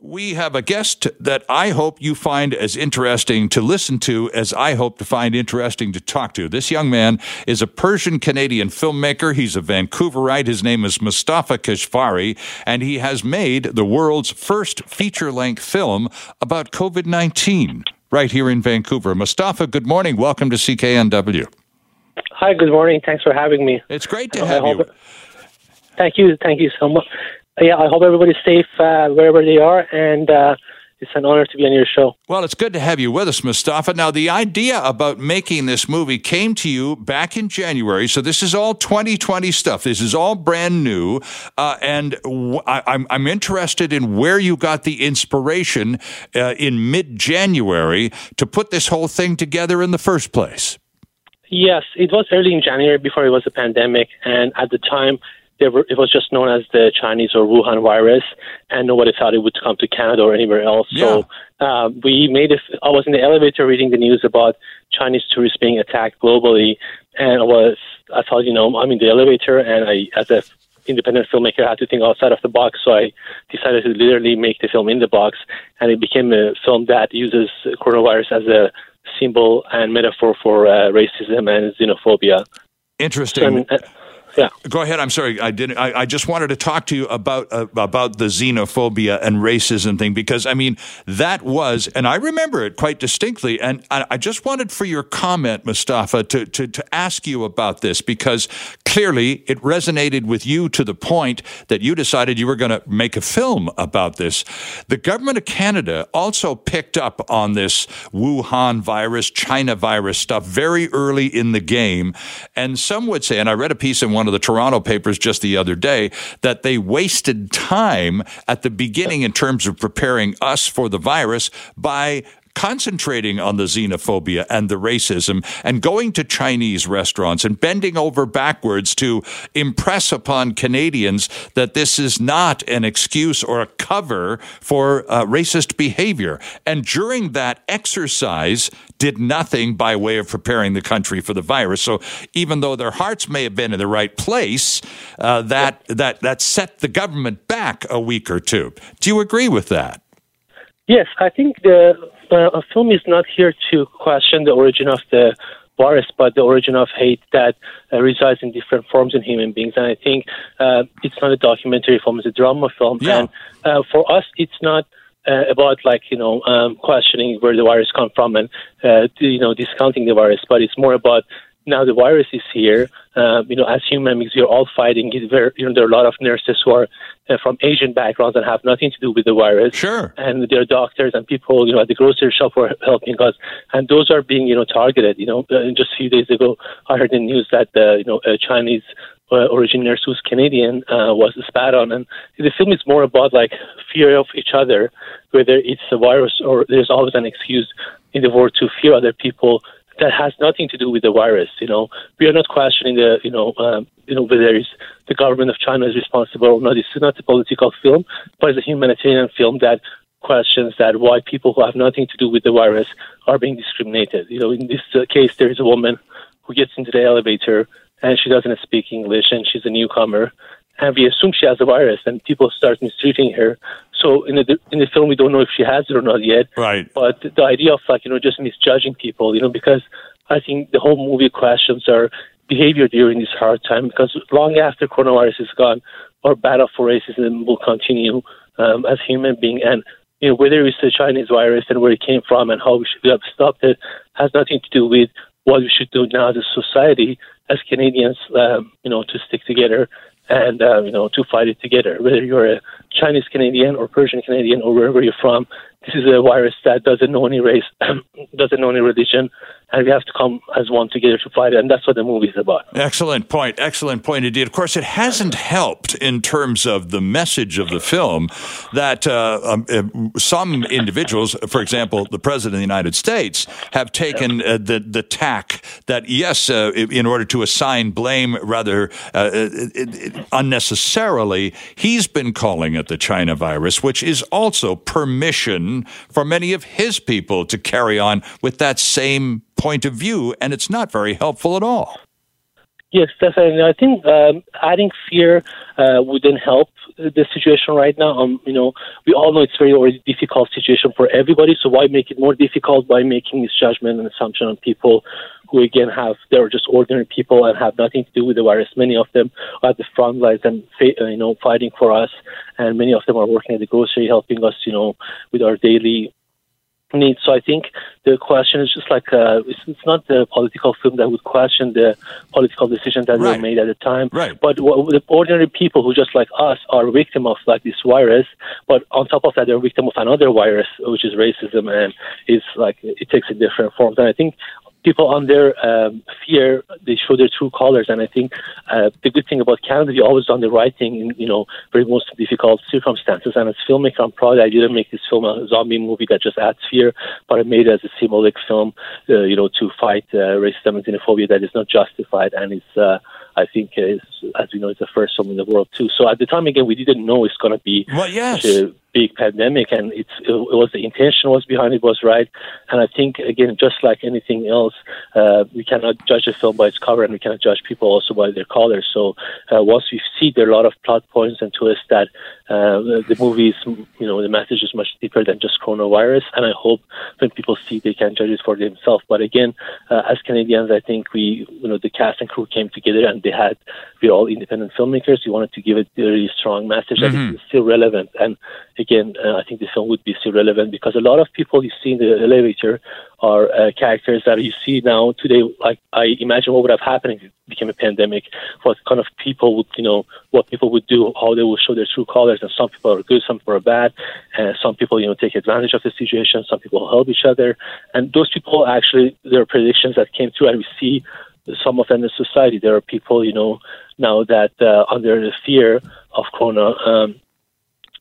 we have a guest that I hope you find as interesting to listen to as I hope to find interesting to talk to. This young man is a Persian Canadian filmmaker. He's a Vancouverite. His name is Mostafa Keshvari, and he has made the world's first feature length film about COVID 19 right here in Vancouver. Mostafa, good morning. Welcome to CKNW. Hi, good morning. Thanks for having me. It's great to have you. It, thank you. Thank you so much yeah, I hope everybody's safe uh, wherever they are, and uh, it's an honor to be on your show. Well, it's good to have you with us, Mostafa. Now, the idea about making this movie came to you back in January, so this is all 2020 stuff. This is all brand new, uh, and w- I, I'm, I'm interested in where you got the inspiration uh, in mid-January to put this whole thing together in the first place. Yes, it was early in January before it was a pandemic, and at the time were, it was just known as the Chinese or Wuhan virus, and nobody thought it would come to Canada or anywhere else. Yeah. So uh, we made it. I was in the elevator reading the news about Chinese tourists being attacked globally, and I was I thought, you know, I'm in the elevator, and I, as a independent filmmaker, I had to think outside of the box. So I decided to literally make the film in the box, and it became a film that uses coronavirus as a symbol and metaphor for uh, racism and xenophobia. Interesting. And, uh, yeah. Go ahead. I'm sorry. I didn't. I, I just wanted to talk to you about uh, about the xenophobia and racism thing because I mean that was, and I remember it quite distinctly. And I, I just wanted for your comment, Mostafa, to, to to ask you about this because clearly it resonated with you to the point that you decided you were going to make a film about this. The government of Canada also picked up on this Wuhan virus, China virus stuff very early in the game, and some would say, and I read a piece in one of the Toronto papers just the other day that they wasted time at the beginning in terms of preparing us for the virus by concentrating on the xenophobia and the racism and going to Chinese restaurants and bending over backwards to impress upon Canadians that this is not an excuse or a cover for uh, racist behavior. And during that exercise, did nothing by way of preparing the country for the virus. So even though their hearts may have been in the right place, uh, that that that set the government back a week or two. Do you agree with that? Yes, I think the uh, film is not here to question the origin of the virus, but the origin of hate that uh, resides in different forms in human beings. And I think uh, it's not a documentary film; it's a drama film. Yeah. And uh, for us, it's not. Uh, about like you know um, questioning where the virus come from and uh, you know discounting the virus, but it's more about now the virus is here. Uh, you know, as human beings, we're all fighting. You know, there are a lot of nurses who are uh, from Asian backgrounds and have nothing to do with the virus. Sure. And there are doctors and people, you know, at the grocery shop who are helping us, and those are being, you know, targeted. You know, uh, just a few days ago, I heard in the news that, uh, you know, a Chinese uh, origin nurse who's Canadian uh, was spat on. And the film is more about like fear of each other, whether it's a virus or there's always an excuse in the world to fear other people that has nothing to do with the virus. You know, we are not questioning the, you know, um, you know whether it's the government of China is responsible or not. It's not a political film, but it's a humanitarian film that questions that why people who have nothing to do with the virus are being discriminated. You know, in this uh, case, there is a woman who gets into the elevator and she doesn't speak English and she's a newcomer, and we assume she has the virus, and people start mistreating her. So in the in the film, we don't know if she has it or not yet. Right. But the idea of like you know just misjudging people, you know, because I think the whole movie questions our behavior during this hard time. Because long after coronavirus is gone, our battle for racism will continue um, as human being. And you know whether it's the Chinese virus and where it came from and how we should have stopped it has nothing to do with what we should do now as a society, as Canadians, um, you know, to stick together and uh, you know to fight it together. Whether you're a Chinese Canadian or Persian Canadian or wherever you're from, this is a virus that doesn't know any race, doesn't know any religion, and we have to come as one together to fight it. And that's what the movie is about. Excellent point. Excellent point indeed. Of course, it hasn't helped in terms of the message of the film that uh, um, uh, some individuals, for example, the President of the United States, have taken uh, the, the tack that, yes, uh, in order to assign blame rather uh, uh, unnecessarily, he's been calling it the China virus, which is also permission for many of his people to carry on with that same point of view, and it's not very helpful at all. Yes, definitely. I think um, adding fear uh, wouldn't help the situation right now. Um, you know, we all know it's very already difficult situation for everybody. So why make it more difficult by making this judgment and assumption on people who again have they're just ordinary people and have nothing to do with the virus. Many of them are at the front lines and uh, you know fighting for us, and many of them are working at the grocery, helping us you know with our daily needs. So I think the question is just like uh, it's, it's, not the political film that would question the political decisions that right. were made at the time, right. but what, the ordinary people who just like us are victim of like this virus. But on top of that, they're victim of another virus, which is racism, and it's like it takes a different form. And I think people under um, fear, they show their true colors. And I think uh, the good thing about Canada, we always done the right thing in, you know, very most difficult circumstances. And as a filmmaker, I'm proud I didn't make this film a zombie movie that just adds fear, but I made it as a symbolic film, uh, you know, to fight uh, racism and xenophobia that is not justified and is, uh, I think, is, as we know, it's the first film in the world too. So at the time, again, we didn't know it's going to be well, yes big pandemic, and it's it, was the intention was behind it was right. And I think again, just like anything else, uh, we cannot judge a film by its cover, and we cannot judge people also by their colors. So uh, once we see there are a lot of plot points and twists that uh, the movie is, you know, the message is much deeper than just coronavirus. And I hope when people see, they can judge it for themselves. But again, uh, as Canadians, I think we, you know, the cast and crew came together and they had we're all independent filmmakers. We wanted to give it a really strong message mm-hmm. that is still relevant. And again, uh, I think the film would be still relevant because a lot of people you see in the elevator are uh, characters that you see now today. Like I imagine what would have happened if it became a pandemic. What kind of people would you know? What people would do? How they would show their true colors? And some people are good, some people are bad, and some people you know take advantage of the situation. Some people help each other, and those people actually there are predictions that came through, and we see some of them in society. There are people, you know, now that uh, under the fear of Corona, um,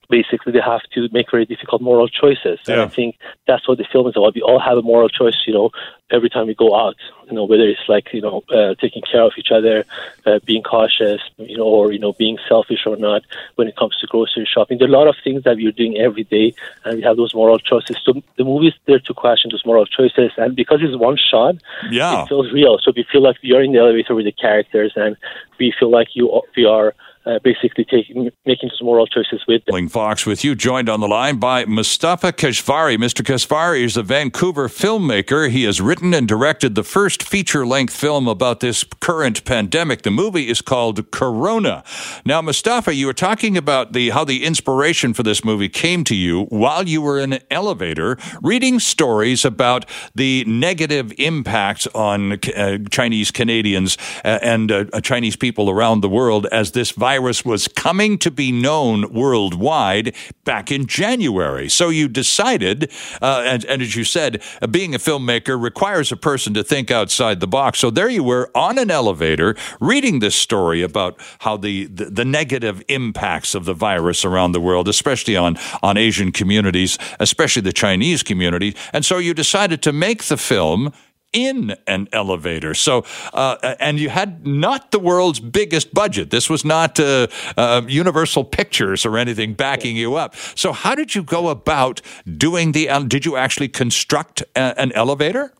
basically they have to make very difficult moral choices. Yeah. And I think that's what the film is about. We all have a moral choice, you know, every time we go out, you know, whether it's like, you know, uh, taking care of each other, uh, being cautious, you know, or, you know, being selfish or not when it comes to grocery shopping. There are a lot of things that we're doing every day and we have those moral choices. So the movie is there to question those moral choices. And because it's one shot, yeah. it feels real. So we feel like we are in the elevator with the characters and we feel like you, we are uh, basically taking making some moral choices with them. Fox with you, joined on the line by Mostafa Keshvari. Mr. Keshvari is a Vancouver filmmaker. He has written and directed the first feature length film about this current pandemic. The movie is called Corona. Now, Mostafa, you were talking about the how the inspiration for this movie came to you while you were in an elevator reading stories about the negative impacts on uh, Chinese Canadians uh, and uh, Chinese people around the world as this virus virus was coming to be known worldwide back in January. So you decided, uh, and, and, as you said, uh, being a filmmaker requires a person to think outside the box. So there you were on an elevator reading this story about how the, the, the negative impacts of the virus around the world, especially on, on Asian communities, especially the Chinese community. And so you decided to make the film in an elevator. So, uh, and you had not the world's biggest budget. This was not uh, uh, Universal Pictures or anything backing you up. So, how did you go about doing the? did you actually construct a, an elevator?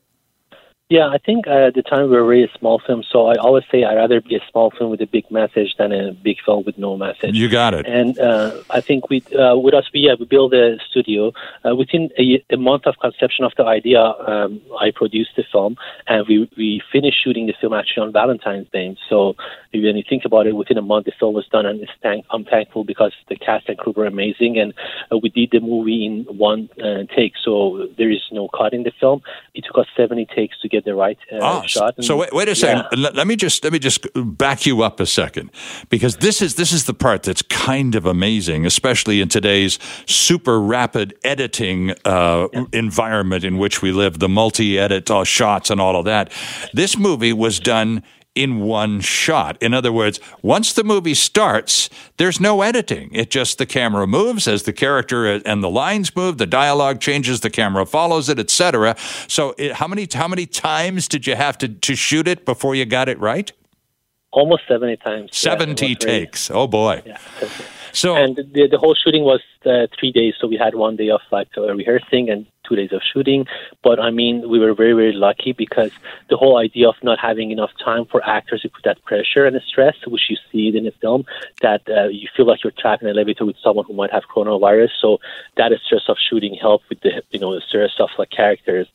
Yeah, I think uh, at the time we were really a small film, so I always say I'd rather be a small film with a big message than a big film with no message. You got it. And uh, I think we, uh, with us, we, yeah, we built a studio. Uh, within a, a, month of conception of the idea, um, I produced the film, and we, we finished shooting the film actually on Valentine's Day. So when you think about it, within a month the film was done, and thank, I'm thankful because the cast and crew were amazing, and uh, we did the movie in one uh, take, so there is no cut in the film. It took us 70 takes to get get the right uh, ah, shot. And, so wait, wait a second. Yeah. Let, let, me just let me just back you up a second, because this is this is the part that's kind of amazing, especially in today's super rapid editing uh, yeah. environment in which we live, the multi-edit uh, shots and all of that. This movie was done in one shot. In other words, once the movie starts, there's no editing. It just the camera moves as the character and the lines move, the dialogue changes, the camera follows it, etc. So, it, how many how many times did you have to to shoot it before you got it right? Almost seventy times. Seventy yeah, takes. Oh boy. Yeah. So and the, the whole shooting was uh, three days. So we had one day of like uh, rehearsing and two days of shooting. But I mean, we were very, very lucky because the whole idea of not having enough time for actors to put that pressure and the stress, which you see in the film, that uh, you feel like you're trapped in an elevator with someone who might have coronavirus. So that stress of shooting helped with the, you know, the stress of like characters.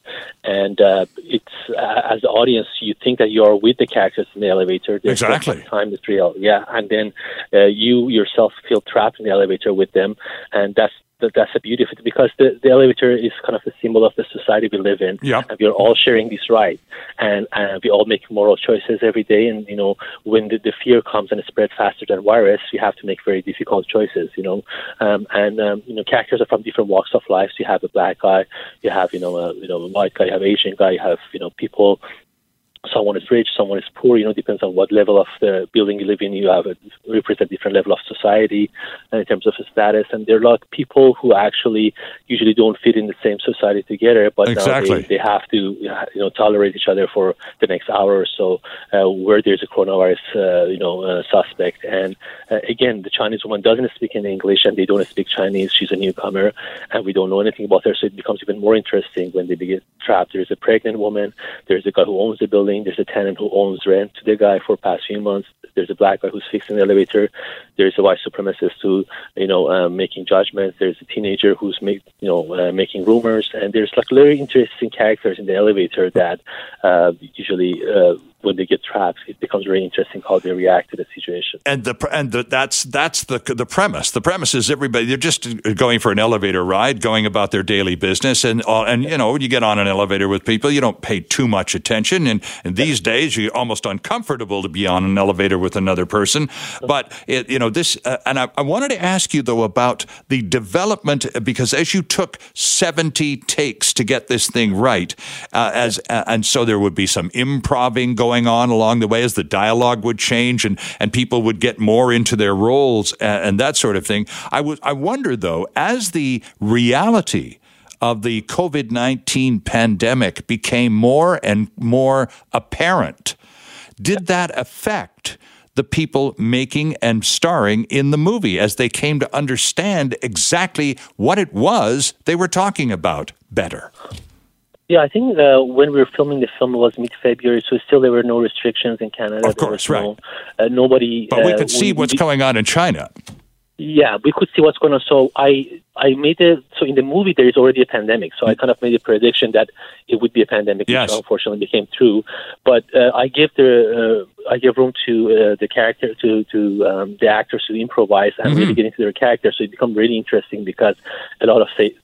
And uh, it's, uh, as the audience, you think that you're with the characters in the elevator. There's exactly. Time is real. Yeah. And then uh, you yourself feel trapped in the elevator with them. And that's that that's a beauty of it because the, the elevator is kind of a symbol of the society we live in. Yeah. And we're all sharing this right. And, and we all make moral choices every day. And, you know, when the, the fear comes and it spreads faster than virus, we have to make very difficult choices, you know. Um, and, um, you know, characters are from different walks of life. So you have a black guy, you have, you know, a, you know, a white guy, you have Asian guy, you have, you know, people someone is rich, someone is poor. You know, depends on what level of the building you live in. You have a represent different level of society uh, in terms of status, and there are a lot of people who actually usually don't fit in the same society together, but exactly. they, they have to you know tolerate each other for the next hour or so, uh, where there's a coronavirus uh, you know uh, suspect. And uh, again, the Chinese woman doesn't speak in English, and they don't speak Chinese. She's a newcomer, and we don't know anything about her, so it becomes even more interesting when they get trapped. There's a pregnant woman. There's a guy who owns the building building. There's a tenant who owns rent to the guy for past few months. There's a black guy who's fixing the elevator. There's a white supremacist who, you know, um, making judgments. There's a teenager who's make, you know, uh, making rumors. And there's like very interesting characters in the elevator that uh, usually uh, when they get trapped, it becomes very interesting how they react to the situation. And the and the, that's that's the the premise. The premise is everybody they're just going for an elevator ride, going about their daily business, and uh, and you know when you get on an elevator with people, you don't pay too much attention, and, and these days you're almost uncomfortable to be on an elevator with another person. But it, you know this, uh, and I, I wanted to ask you though about the development because as you took seventy takes to get this thing right, uh, as uh, and so there would be some improving going going on along the way as the dialogue would change and, and people would get more into their roles and, and that sort of thing. I, was, I wonder, though, as the reality of the COVID 19 pandemic became more and more apparent, did that affect the people making and starring in the movie as they came to understand exactly what it was they were talking about better? Yeah, I think uh, when we were filming the film, it was mid-February, so still there were no restrictions in Canada. Of course, right. No, uh, nobody. But we uh, could see what's going on in China. Yeah, we could see what's going on. So I, I made it. So in the movie, there is already a pandemic. So I kind of made a prediction that it would be a pandemic, yes. which unfortunately became true. But uh, I give the, uh, I give room to uh, the character, to to um, the actors to improvise and mm-hmm. really get into their character. So it becomes really interesting because a lot of say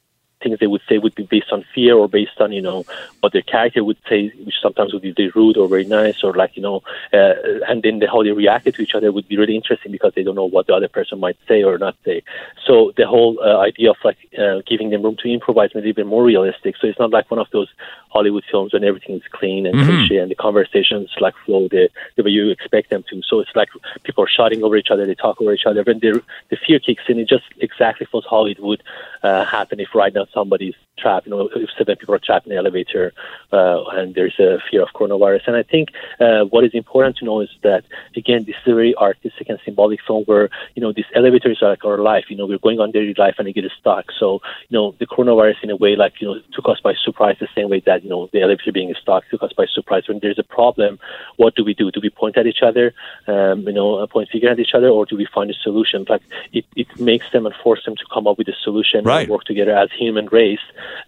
things they would say would be based on fear or based on you know what their character would say, which sometimes would be very rude or very nice or like you know, uh, and then the, how they reacted to each other would be really interesting because they don't know what the other person might say or not say. So the whole uh, idea of like uh, giving them room to improvise made it even more realistic. So it's not like one of those Hollywood films when everything is clean and mm-hmm. cliche and the conversations like flow the, the way you expect them to. So it's like people are shouting over each other, they talk over each other. When the the fear kicks in, it just exactly feels how it would uh, happen if right now somebody's trapped. You know, if seven people are trapped in the elevator uh, and there's a fear of coronavirus. And I think uh, what is important to know is that again, this is a very artistic and symbolic film where you know these elevators are like our life. You know, we're going on daily life and they get stuck. So you know, the coronavirus in a way like you know took us by surprise the same way that you know the elevator being stuck took us by surprise. When there's a problem, what do we do? Do we point at each other? Um, you know, point finger at each other, or do we find a solution? Like it, it makes them and force them to come up with a solution right. and work together as human race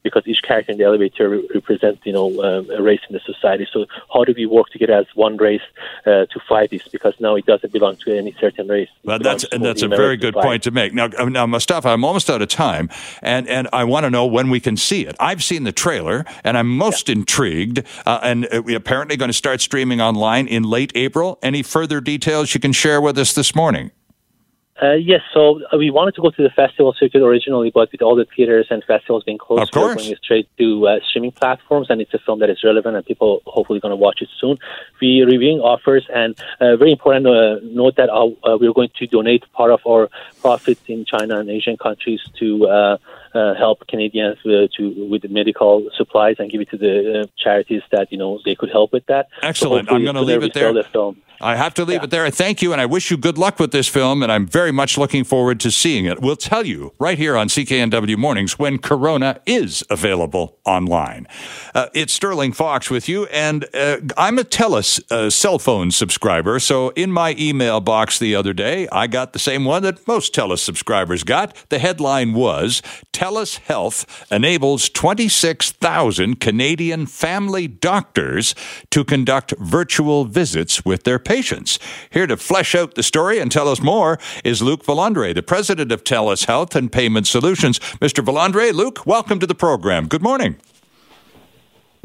because each character in the elevator represents, you know, um, a race in the society. So how do we work together as one race uh, to fight this? Because now it doesn't belong to any certain race. Well, that's and that's a very good point to make. Now, uh, now, Mostafa, I'm almost out of time, and and I want to know when we can see it. I've seen the trailer, and I'm most yeah. intrigued. Uh, and uh, we apparently going to start streaming online in late April. Any further details you can share with us this morning? Uh, yes, so uh, we wanted to go to the festival circuit originally, but with all the theaters and festivals being closed, of course. we're going straight to uh, streaming platforms, and it's a film that is relevant, and people hopefully going to watch it soon. We're reviewing offers, and uh, very important uh, note that uh, we're going to donate part of our profits in China and Asian countries to help Canadians to with medical supplies and give it to the charities that you know they could help with that. Excellent. So I'm going to leave it there. The. I have to leave yeah. it there. I thank you, and I wish you good luck with this film, and I'm very much looking forward to seeing it. We'll tell you right here on CKNW Mornings when Corona is available online. Uh, it's Sterling Fox with you, and uh, I'm a TELUS uh, cell phone subscriber, so in my email box the other day, I got the same one that most TELUS subscribers got. The headline was TELUS Health enables 26,000 Canadian family doctors to conduct virtual visits with their patients. Here to flesh out the story and tell us more is Luc Valandre, the president of TELUS Health and Payment Solutions. Mr. Valandre, Luc, welcome to the program. Good morning.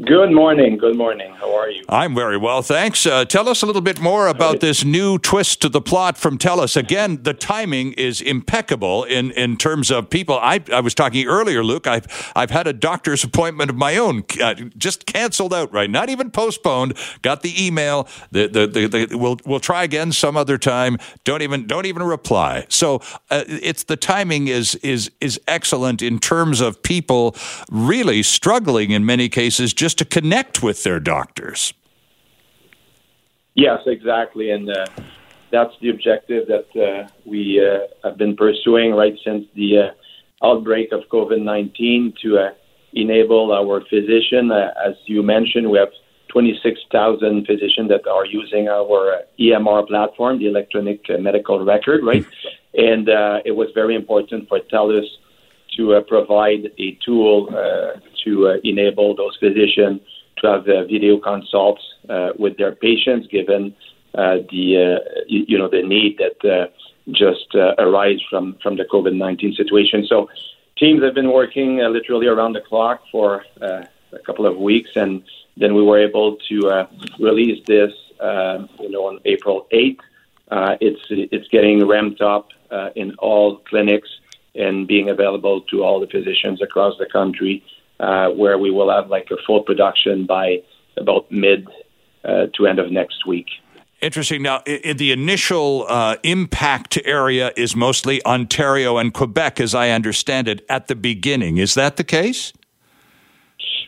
Good morning. Good morning. How are you? I'm very well, thanks. Uh, tell us a little bit more about this new twist to the plot from TELUS. Again, the timing is impeccable in, in terms of people. I, I was talking earlier, Luke. I've I've had a doctor's appointment of my own, uh, just canceled out. Right, not even postponed. Got the email. The, the, the, the, we'll we'll try again some other time. Don't even don't even reply. So uh, it's the timing is is is excellent in terms of people really struggling in many cases. Just just to connect with their doctors. Yes, exactly. And uh, that's the objective that uh, we uh, have been pursuing right since the uh, outbreak of COVID 19 to uh, enable our physician. Uh, as you mentioned, we have 26,000 physicians that are using our EMR platform, the electronic medical record, right? and it was very important for TELUS to provide a tool to uh, enable those physicians to have uh, video consults uh, with their patients, given the you know the need that just arise from from the COVID nineteen situation. So teams have been working literally around the clock for a couple of weeks, and then we were able to release this you know on April eighth. Uh, it's it's getting ramped up uh, in all clinics and being available to all the physicians across the country uh, where we will have like a full production by about mid uh, to end of next week. Interesting. Now, in the initial uh, impact area is mostly Ontario and Quebec, as I understand it, at the beginning. Is that the case?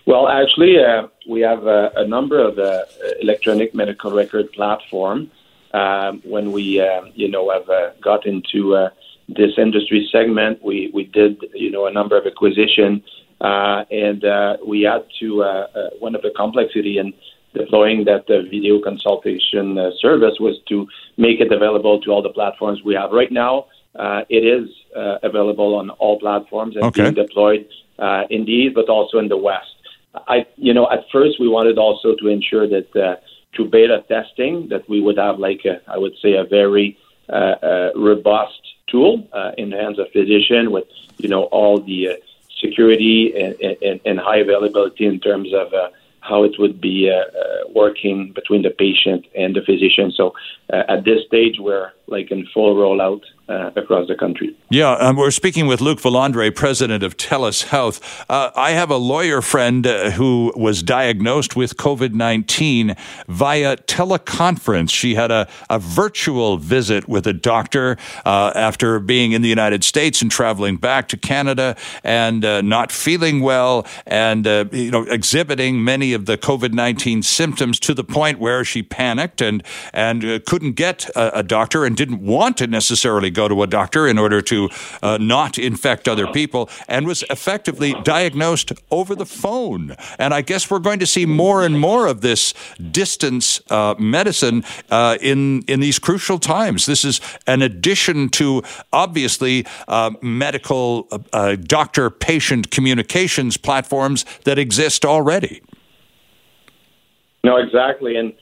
Well, actually, uh, we have a, a number of uh, electronic medical record platform. Um, when we, you know, have uh, got into uh, this industry segment, we, we did, you know, a number of acquisition uh, and uh, we had to, uh, uh, one of the complexity in deploying that uh, video consultation uh, service was to make it available to all the platforms we have. Right now, uh, it is uh, available on all platforms and okay. being deployed uh, in the East, but also in the West. I, you know, at first we wanted also to ensure that uh, through beta testing that we would have like a, I would say a very robust tool uh, in the hands of physician with you know all the uh, security and, and, and high availability in terms of uh, how it would be uh, uh, working between the patient and the physician. So uh, at this stage, we're like in full rollout uh, across the country. Yeah, um, we're speaking with Luke Valandre, president of TELUS Health. Uh, I have a lawyer friend uh, who was diagnosed with COVID 19 via teleconference. She had a, a virtual visit with a doctor uh, after being in the United States and traveling back to Canada and uh, not feeling well and uh, you know exhibiting many of the COVID 19 symptoms to the point where she panicked and, and couldn't get a, a doctor and didn't want to necessarily go to a doctor in order to uh, not infect other people and was effectively diagnosed over the phone. And I guess we're going to see more and more of this distance uh, medicine uh, in in these crucial times. This is an addition to obviously uh, medical uh, doctor patient communications platforms that exist already. No, exactly, and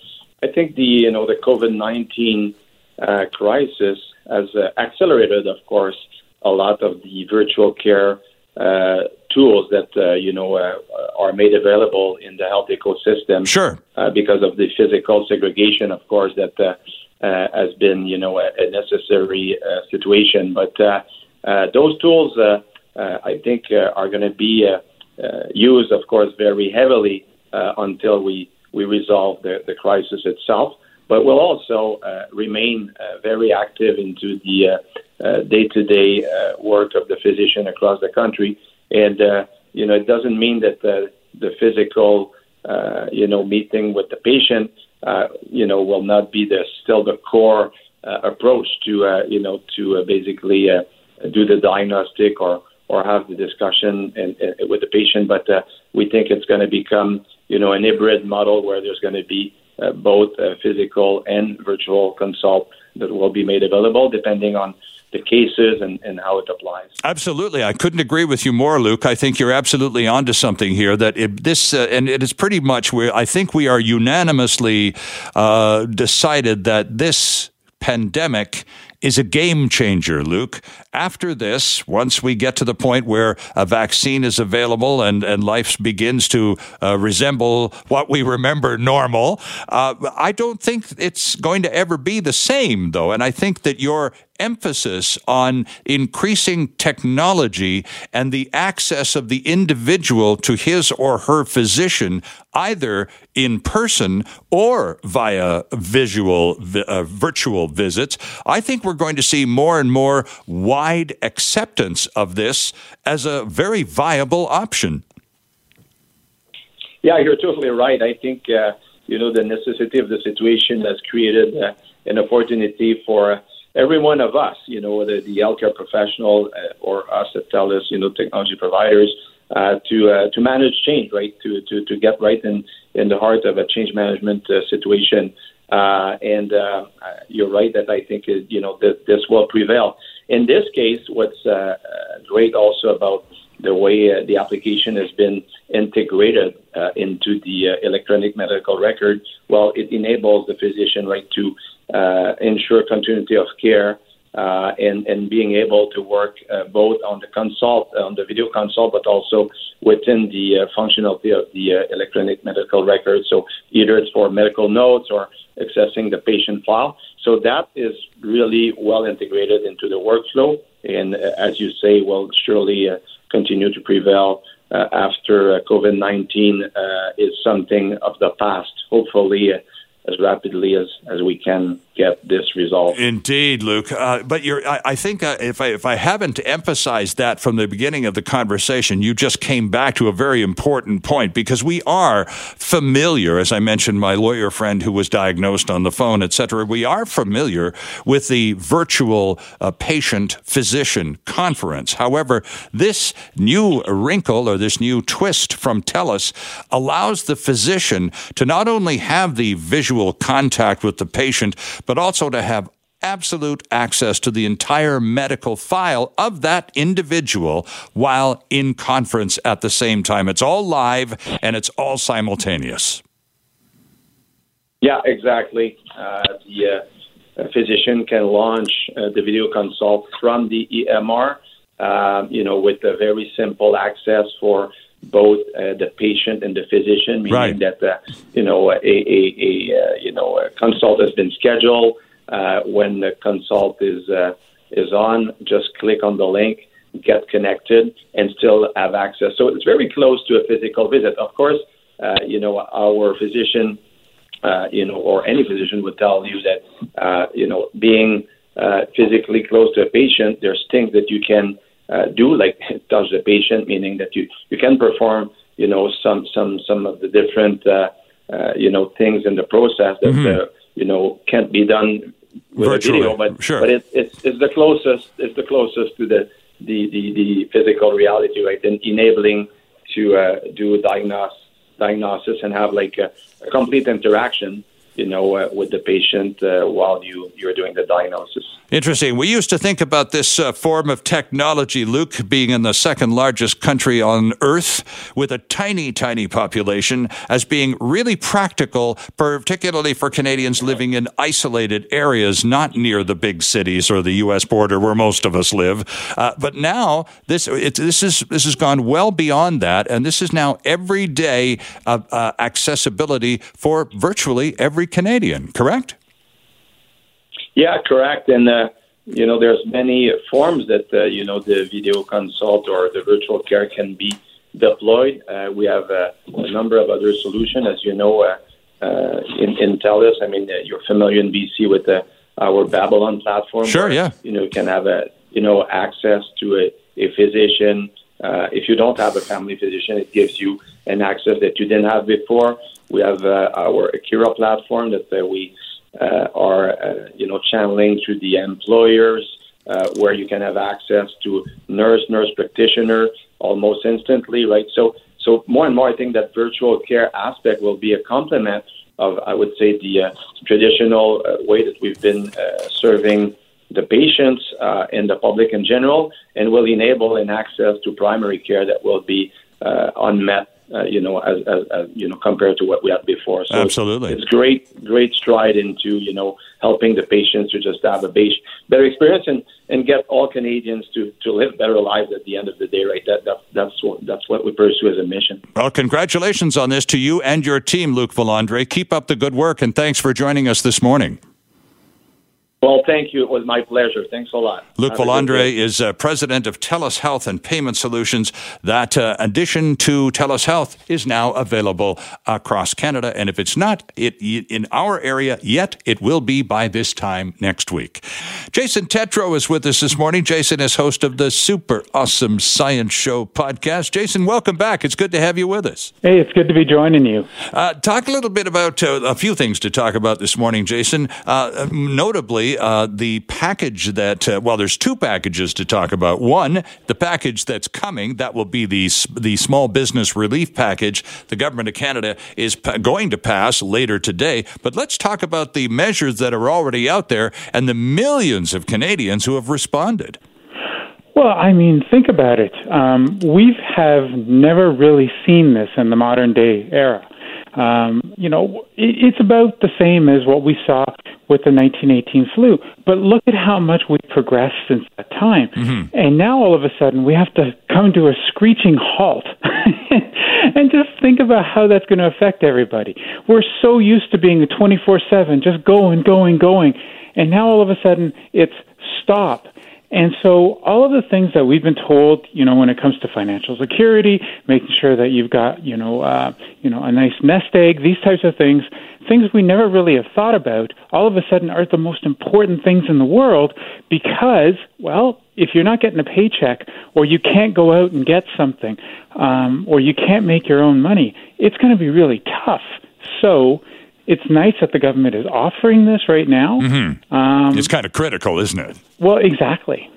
I think the you know the COVID nineteen uh, crisis has uh, accelerated, of course, a lot of the virtual care uh, tools that uh, you know uh, are made available in the health ecosystem. Sure. Uh, because of the physical segregation, of course, that uh, uh, has been you know a, a necessary uh, situation. But uh, uh, those tools, uh, uh, I think, uh, are going to be uh, uh, used, of course, very heavily uh, until we we resolve the, the crisis itself but we'll also uh, remain uh, very active into the uh, day-to-day work of the physician across the country. And you know, it doesn't mean that the, the physical, you know, meeting with the patient uh, you know, will not be the still the core uh, approach to, uh, you know, to uh, basically uh, do the diagnostic or or have the discussion and, and with the patient. But uh, we think it's going to become, you know, an hybrid model where there's going to be uh, both uh, physical and virtual consult that will be made available depending on the cases and, and how it applies. Absolutely. I couldn't agree with you more, Luke. I think you're absolutely onto something here that it, this, uh, and it is pretty much where I think we are unanimously uh, decided that this pandemic is a game changer, Luke. After this, once we get to the point where a vaccine is available and, and life begins to uh, resemble what we remember normal, uh, I don't think it's going to ever be the same, though. And I think that your emphasis on increasing technology and the access of the individual to his or her physician, either in person or via visual, uh, virtual visits. I think we're going to see more and more wide acceptance of this as a very viable option. Yeah, you're totally right. I think, uh, you know, the necessity of the situation has created uh, an opportunity for every one of us, you know, whether the healthcare professional uh, or us at TELUS, you know, technology providers, uh, to uh, to manage change, right? To to to get right in in the heart of a change management uh, situation. Uh, and uh, you're right that I think you know that this will prevail. In this case, what's great also about the way the application has been integrated into the electronic medical record, well, it enables the physician right to uh, ensure continuity of care uh, and, and being able to work uh, both on the consult, on the video consult, but also within the uh, functionality of the uh, electronic medical record. So either it's for medical notes or accessing the patient file. So that is really well integrated into the workflow, and uh, as you say, will surely uh, continue to prevail after COVID 19 is something of the past. Hopefully as rapidly as, as we can get this resolved. Indeed, Luke. Uh, but I, I think uh, if I if I haven't emphasized that from the beginning of the conversation, you just came back to a very important point because we are familiar, as I mentioned, my lawyer friend who was diagnosed on the phone, etc. We are familiar with the virtual uh, patient physician conference. However, this new wrinkle or this new twist from TELUS allows the physician to not only have the visual contact with the patient but also to have absolute access to the entire medical file of that individual while in conference at the same time. It's all live and it's all simultaneous. Yeah, exactly. Uh, the uh, physician can launch uh, the video consult from the EMR, uh, you know, with a very simple access for both uh, the patient and the physician, meaning right. that uh, you know a, a, a uh, you know a consult has been scheduled. Uh, when the consult is uh, is on, just click on the link, get connected, and still have access. So it's very close to a physical visit. Of course, uh, you know our physician, you know, or any physician would tell you that you know being physically close to a patient, there's things that you can uh, do, like touch the patient, meaning that you, you can perform, you know, some some some of the different, uh, uh, you know, things in the process that mm-hmm. uh, you know can't be done with Virtually. video, but sure. but it, it's it's the closest it's the closest to the the the, the physical reality, right? And enabling to uh, do a diagnosis diagnosis and have like a, a complete interaction you know, uh, with the patient uh, while you, you're doing the diagnosis. Interesting. We used to think about this uh, form of technology, Luke, being in the second largest country on earth with a tiny, tiny population, as being really practical, particularly for Canadians living in isolated areas, not near the big cities or the U.S. border where most of us live. Uh, but now this it, this is this has gone well beyond that, and this is now everyday uh, uh, accessibility for virtually every every Canadian, correct? Yeah, correct. And uh, you know, there's many forms that uh, you know the video consult or the virtual care can be deployed. Uh, we have uh, a number of other solutions, as you know, uh, uh, in, in TELUS. I mean, you're familiar in BC with our Babylon platform. Sure, where, yeah. You know, you can have a you know access to a, a physician uh, if you don't have a family physician, it gives you an access that you didn't have before. We have uh, our Akira platform that uh, we uh, are, uh, you know, channeling to the employers, where you can have access to nurse, nurse practitioner almost instantly, right? So, so more and more, I think that virtual care aspect will be a complement of, I would say, the traditional way that we've been serving the patients uh, and the public in general, and will enable an access to primary care that will be uh, unmet uh, you know, as, as, as, you know, compared to what we had before. So Absolutely, it's, it's great, great stride into you know helping the patients to just have a base, better experience and, and get all Canadians to, to live better lives at the end of the day. Right, that, that that's what that's what we pursue as a mission. Well, congratulations on this to you and your team, Luke Valandre. Keep up the good work, and thanks for joining us this morning. Well, thank you. It was my pleasure. Thanks a lot. Luke Valandre is uh, president of TELUS Health and Payment Solutions. That uh, addition to TELUS Health is now available across Canada. And if it's not it, in our area yet, it will be by this time next week. Jason Tetro is with us this morning. Jason is host of the Super Awesome Science Show podcast. Jason, welcome back. It's good to have you with us. Hey, it's good to be joining you. Uh, talk a little bit about uh, a few things to talk about this morning, Jason. Uh, notably, uh, the package that, uh, well, there's two packages to talk about. One, the package that's coming, that will be the, the small business relief package the government of Canada is going to pass later today. But let's talk about the measures that are already out there and the millions of Canadians who have responded. Well, I mean, think about it. Um, we have never really seen this in the modern day era. Um, you know, it, it's about the same as what we saw with the 1918 flu. But look at how much we've progressed since that time. Mm-hmm. And now all of a sudden we have to come to a screeching halt. and just think about how that's going to affect everybody. We're so used to being 24 7, just going, going, going. And now all of a sudden it's stop. And so all of the things that we've been told, you know, when it comes to financial security, making sure that you've got, you know, uh, you know, a nice nest egg, these types of things, things we never really have thought about, all of a sudden are the most important things in the world because, well, if you're not getting a paycheck or you can't go out and get something um, or you can't make your own money, it's going to be really tough. So it's nice that the government is offering this right now. Mm-hmm. Um, it's kind of critical, isn't it? Well, exactly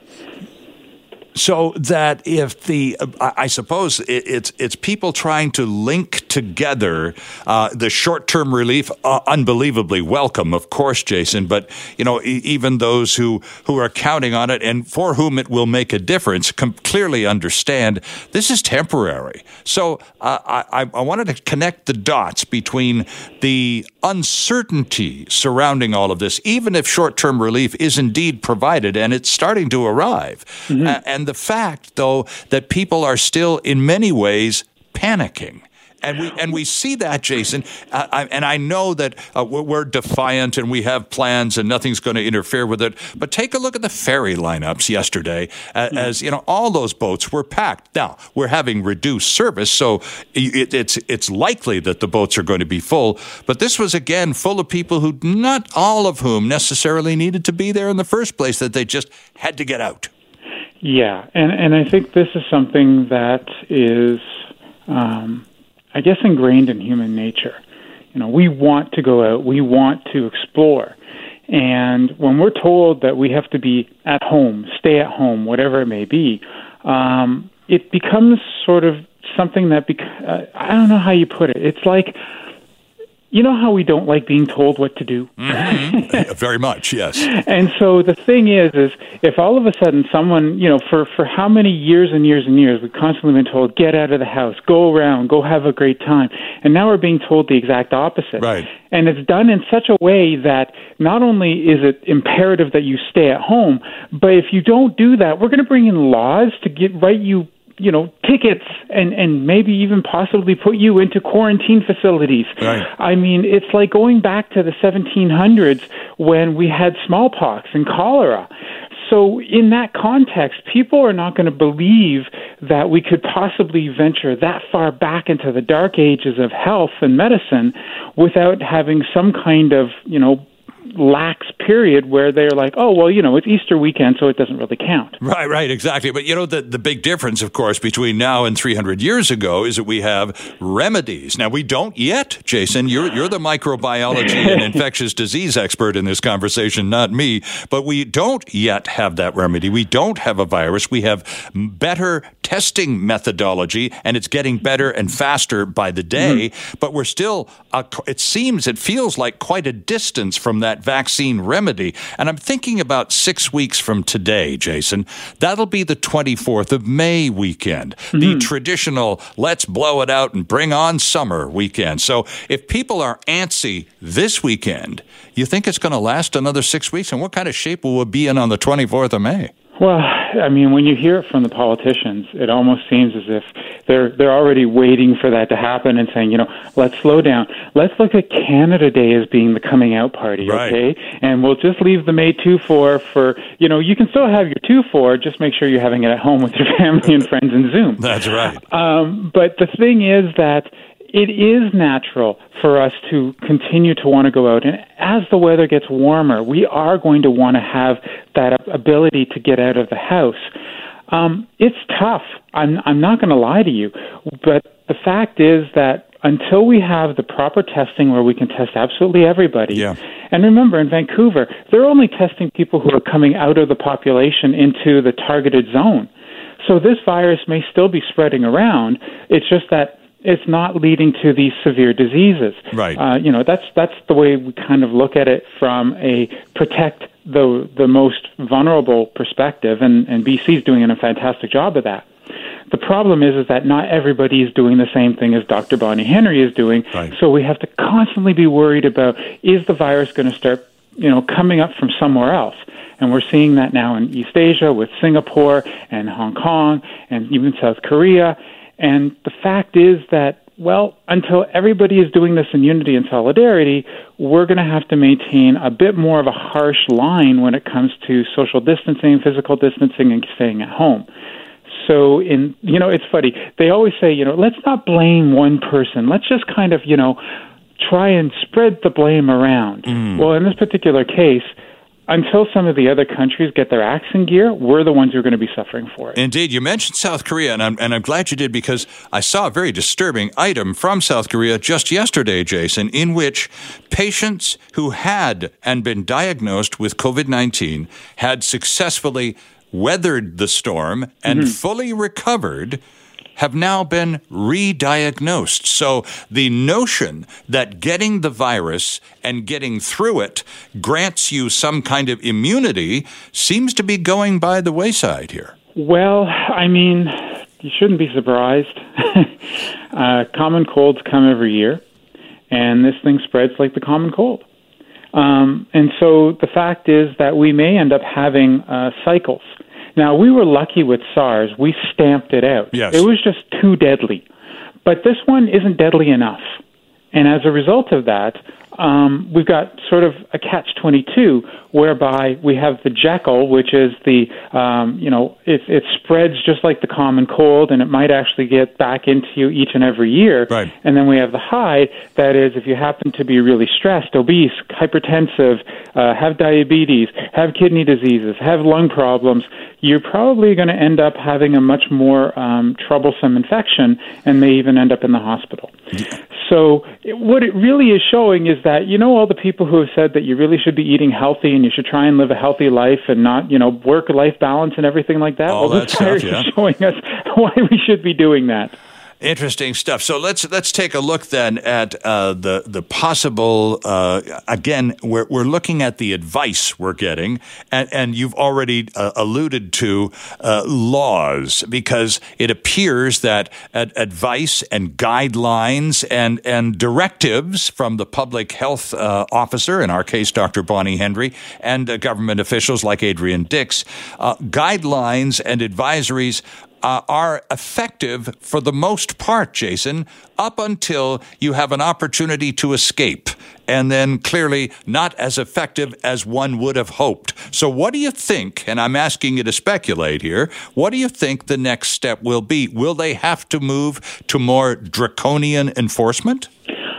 so that if the I suppose it's it's people trying to link together uh, the short term relief, uh, unbelievably welcome, of course, Jason. But you know, even those who who are counting on it and for whom it will make a difference, com- clearly understand this is temporary. So uh, I, I wanted to connect the dots between the uncertainty surrounding all of this, even if short term relief is indeed provided and it's starting to arrive, mm-hmm. and the fact, though, that people are still in many ways panicking. And we and we see that, Jason. Uh, I, and I know that uh, we're defiant and we have plans and nothing's going to interfere with it. But take a look at the ferry lineups yesterday, uh, as you know, all those boats were packed. Now we're having reduced service, so it, it's it's likely that the boats are going to be full. But this was again full of people who, not all of whom necessarily needed to be there in the first place, that they just had to get out. Yeah, and and I think this is something that is, um, I guess, ingrained in human nature. You know, we want to go out, we want to explore, and when we're told that we have to be at home, stay at home, whatever it may be, um, it becomes sort of something that bec- uh, I don't know how you put it. It's like you know how we don't like being told what to do? Mm-hmm. Very much, yes. And so the thing is, is if all of a sudden someone, you know, for, for how many years and years and years we've constantly been told, get out of the house, go around, go have a great time. And now we're being told the exact opposite. Right. And it's done in such a way that not only is it imperative that you stay at home, but if you don't do that, we're going to bring in laws to get write you you know tickets and and maybe even possibly put you into quarantine facilities right. i mean it's like going back to the 1700s when we had smallpox and cholera so in that context people are not going to believe that we could possibly venture that far back into the dark ages of health and medicine without having some kind of you know lax period where they're like, oh, well, you know, it's Easter weekend, so it doesn't really count. Right, right, exactly. But, you know, the, the big difference, of course, between now and 300 years ago is that we have remedies. Now, we don't yet, Jason. You're, you're the microbiology and infectious disease expert in this conversation, not me. But we don't yet have that remedy. We don't have a virus. We have better testing methodology, and it's getting better and faster by the day. Mm-hmm. But we're still, uh, it seems, it feels like quite a distance from that vaccine remedy. And I'm thinking about six weeks from today, Jason. That'll be the 24th of May weekend, mm-hmm. the traditional let's blow it out and bring on summer weekend. So if people are antsy this weekend, you think it's going to last another six weeks? And what kind of shape will we be in on the 24th of May? Well, I mean, when you hear it from the politicians, it almost seems as if they're they're already waiting for that to happen and saying, you know, let's slow down. Let's look at Canada Day as being the coming out party, right. okay? And we'll just leave the May two four for you know, you can still have your two four, just make sure you're having it at home with your family and friends in Zoom. That's right. Um, but the thing is that it is natural for us to continue to want to go out. And as the weather gets warmer, we are going to want to have that ability to get out of the house. Um, it's tough. I'm, I'm not going to lie to you. But the fact is that until we have the proper testing where we can test absolutely everybody, yeah. and remember in Vancouver, they're only testing people who are coming out of the population into the targeted zone. So this virus may still be spreading around. It's just that it's not leading to these severe diseases. Right. Uh, you know, that's that's the way we kind of look at it from a protect the the most vulnerable perspective, and and BC is doing a fantastic job of that. The problem is, is that not everybody is doing the same thing as Dr. Bonnie Henry is doing. Right. So we have to constantly be worried about is the virus going to start, you know, coming up from somewhere else. And we're seeing that now in East Asia with Singapore and Hong Kong and even South Korea. And the fact is that, well, until everybody is doing this in unity and solidarity, we're going to have to maintain a bit more of a harsh line when it comes to social distancing, physical distancing, and staying at home. So, in you know, it's funny. They always say, you know, let's not blame one person. Let's just kind of, you know, try and spread the blame around. Mm. Well, in this particular case, until some of the other countries get their acts in gear, we're the ones who are going to be suffering for it. Indeed. You mentioned South Korea, and I'm, and I'm glad you did because I saw a very disturbing item from South Korea just yesterday, Jason, in which patients who had and been diagnosed with COVID 19 had successfully weathered the storm and mm-hmm. fully recovered have now been re diagnosed. So the notion that getting the virus and getting through it grants you some kind of immunity seems to be going by the wayside here. Well, I mean, you shouldn't be surprised. uh, common colds come every year, and this thing spreads like the common cold. Um, and so the fact is that we may end up having uh, cycles now, we were lucky with SARS. We stamped it out. Yes. It was just too deadly. But this one isn't deadly enough. And as a result of that, um, we've got sort of a catch 22 whereby we have the Jekyll, which is the, um, you know, it, it spreads just like the common cold and it might actually get back into you each and every year. Right. And then we have the Hyde, that is, if you happen to be really stressed, obese, hypertensive, uh, have diabetes, have kidney diseases, have lung problems, you're probably going to end up having a much more um, troublesome infection and may even end up in the hospital. So, it, what it really is showing is that, you know, all the people who have said that you really should be eating healthy and you should try and live a healthy life and not, you know, work life balance and everything like that. All well, this stuff, yeah. is showing us why we should be doing that. Interesting stuff. So let's let's take a look then at uh, the the possible. Uh, again, we're we're looking at the advice we're getting, and, and you've already uh, alluded to uh, laws because it appears that advice and guidelines and and directives from the public health uh, officer, in our case, Dr. Bonnie Henry, and uh, government officials like Adrian Dix, guidelines and advisories uh, are effective for the most part, Jason, up until you have an opportunity to escape, and then clearly not as effective as one would have hoped. So, what do you think? And I'm asking you to speculate here. What do you think the next step will be? Will they have to move to more draconian enforcement?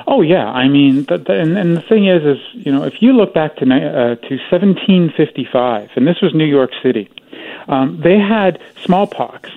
Oh yeah, I mean, the, the, and, and the thing is, is you know, if you look back to uh, to 1755, and this was New York City, um, they had smallpox.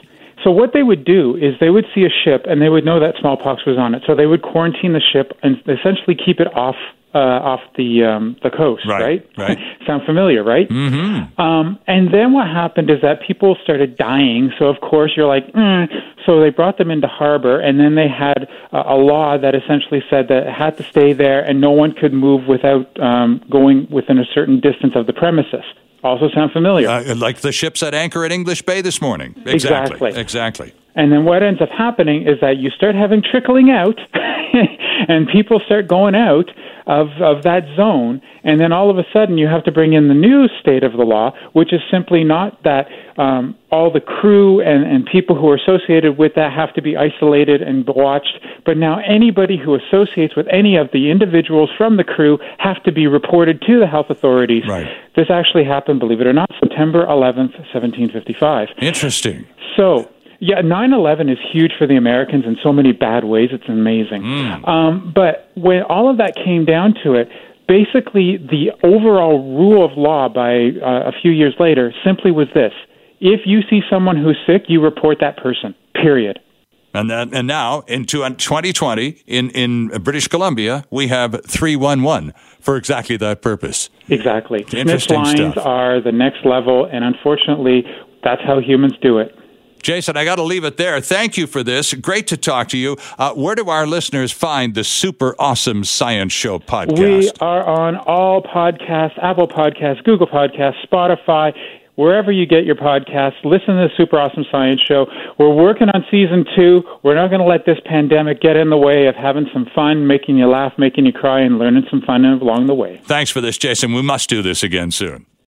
So what they would do is they would see a ship and they would know that smallpox was on it. So they would quarantine the ship and essentially keep it off uh, off the um, the coast, right? Right. right. Sound familiar, right? Mm-hmm. Um, and then what happened is that people started dying. So of course you're like, mm. so they brought them into harbor, and then they had uh, a law that essentially said that it had to stay there, and no one could move without um, going within a certain distance of the premises. Also sound familiar? Uh, like the ships at anchor at English Bay this morning. Exactly. Exactly. exactly. And then what ends up happening is that you start having trickling out, and people start going out of, of that zone, and then all of a sudden you have to bring in the new state of the law, which is simply not that um, all the crew and, and people who are associated with that have to be isolated and watched, but now anybody who associates with any of the individuals from the crew have to be reported to the health authorities. Right. This actually happened, believe it or not, September 11th, 1755. Interesting. So yeah, 9/11 is huge for the Americans in so many bad ways. It's amazing. Mm. Um, but when all of that came down to it, basically the overall rule of law by uh, a few years later simply was this: if you see someone who's sick, you report that person. Period. And that, and now into 2020 in in British Columbia, we have 311 for exactly that purpose. Exactly. Smith's lines stuff. are the next level, and unfortunately, that's how humans do it. Jason, I got to leave it there. Thank you for this. Great to talk to you. Uh, where do our listeners find the Super Awesome Science Show podcast? We are on all podcasts Apple Podcasts, Google Podcasts, Spotify. Wherever you get your podcasts, listen to the Super Awesome Science Show. We're working on season two. We're not going to let this pandemic get in the way of having some fun, making you laugh, making you cry, and learning some fun along the way. Thanks for this, Jason. We must do this again soon.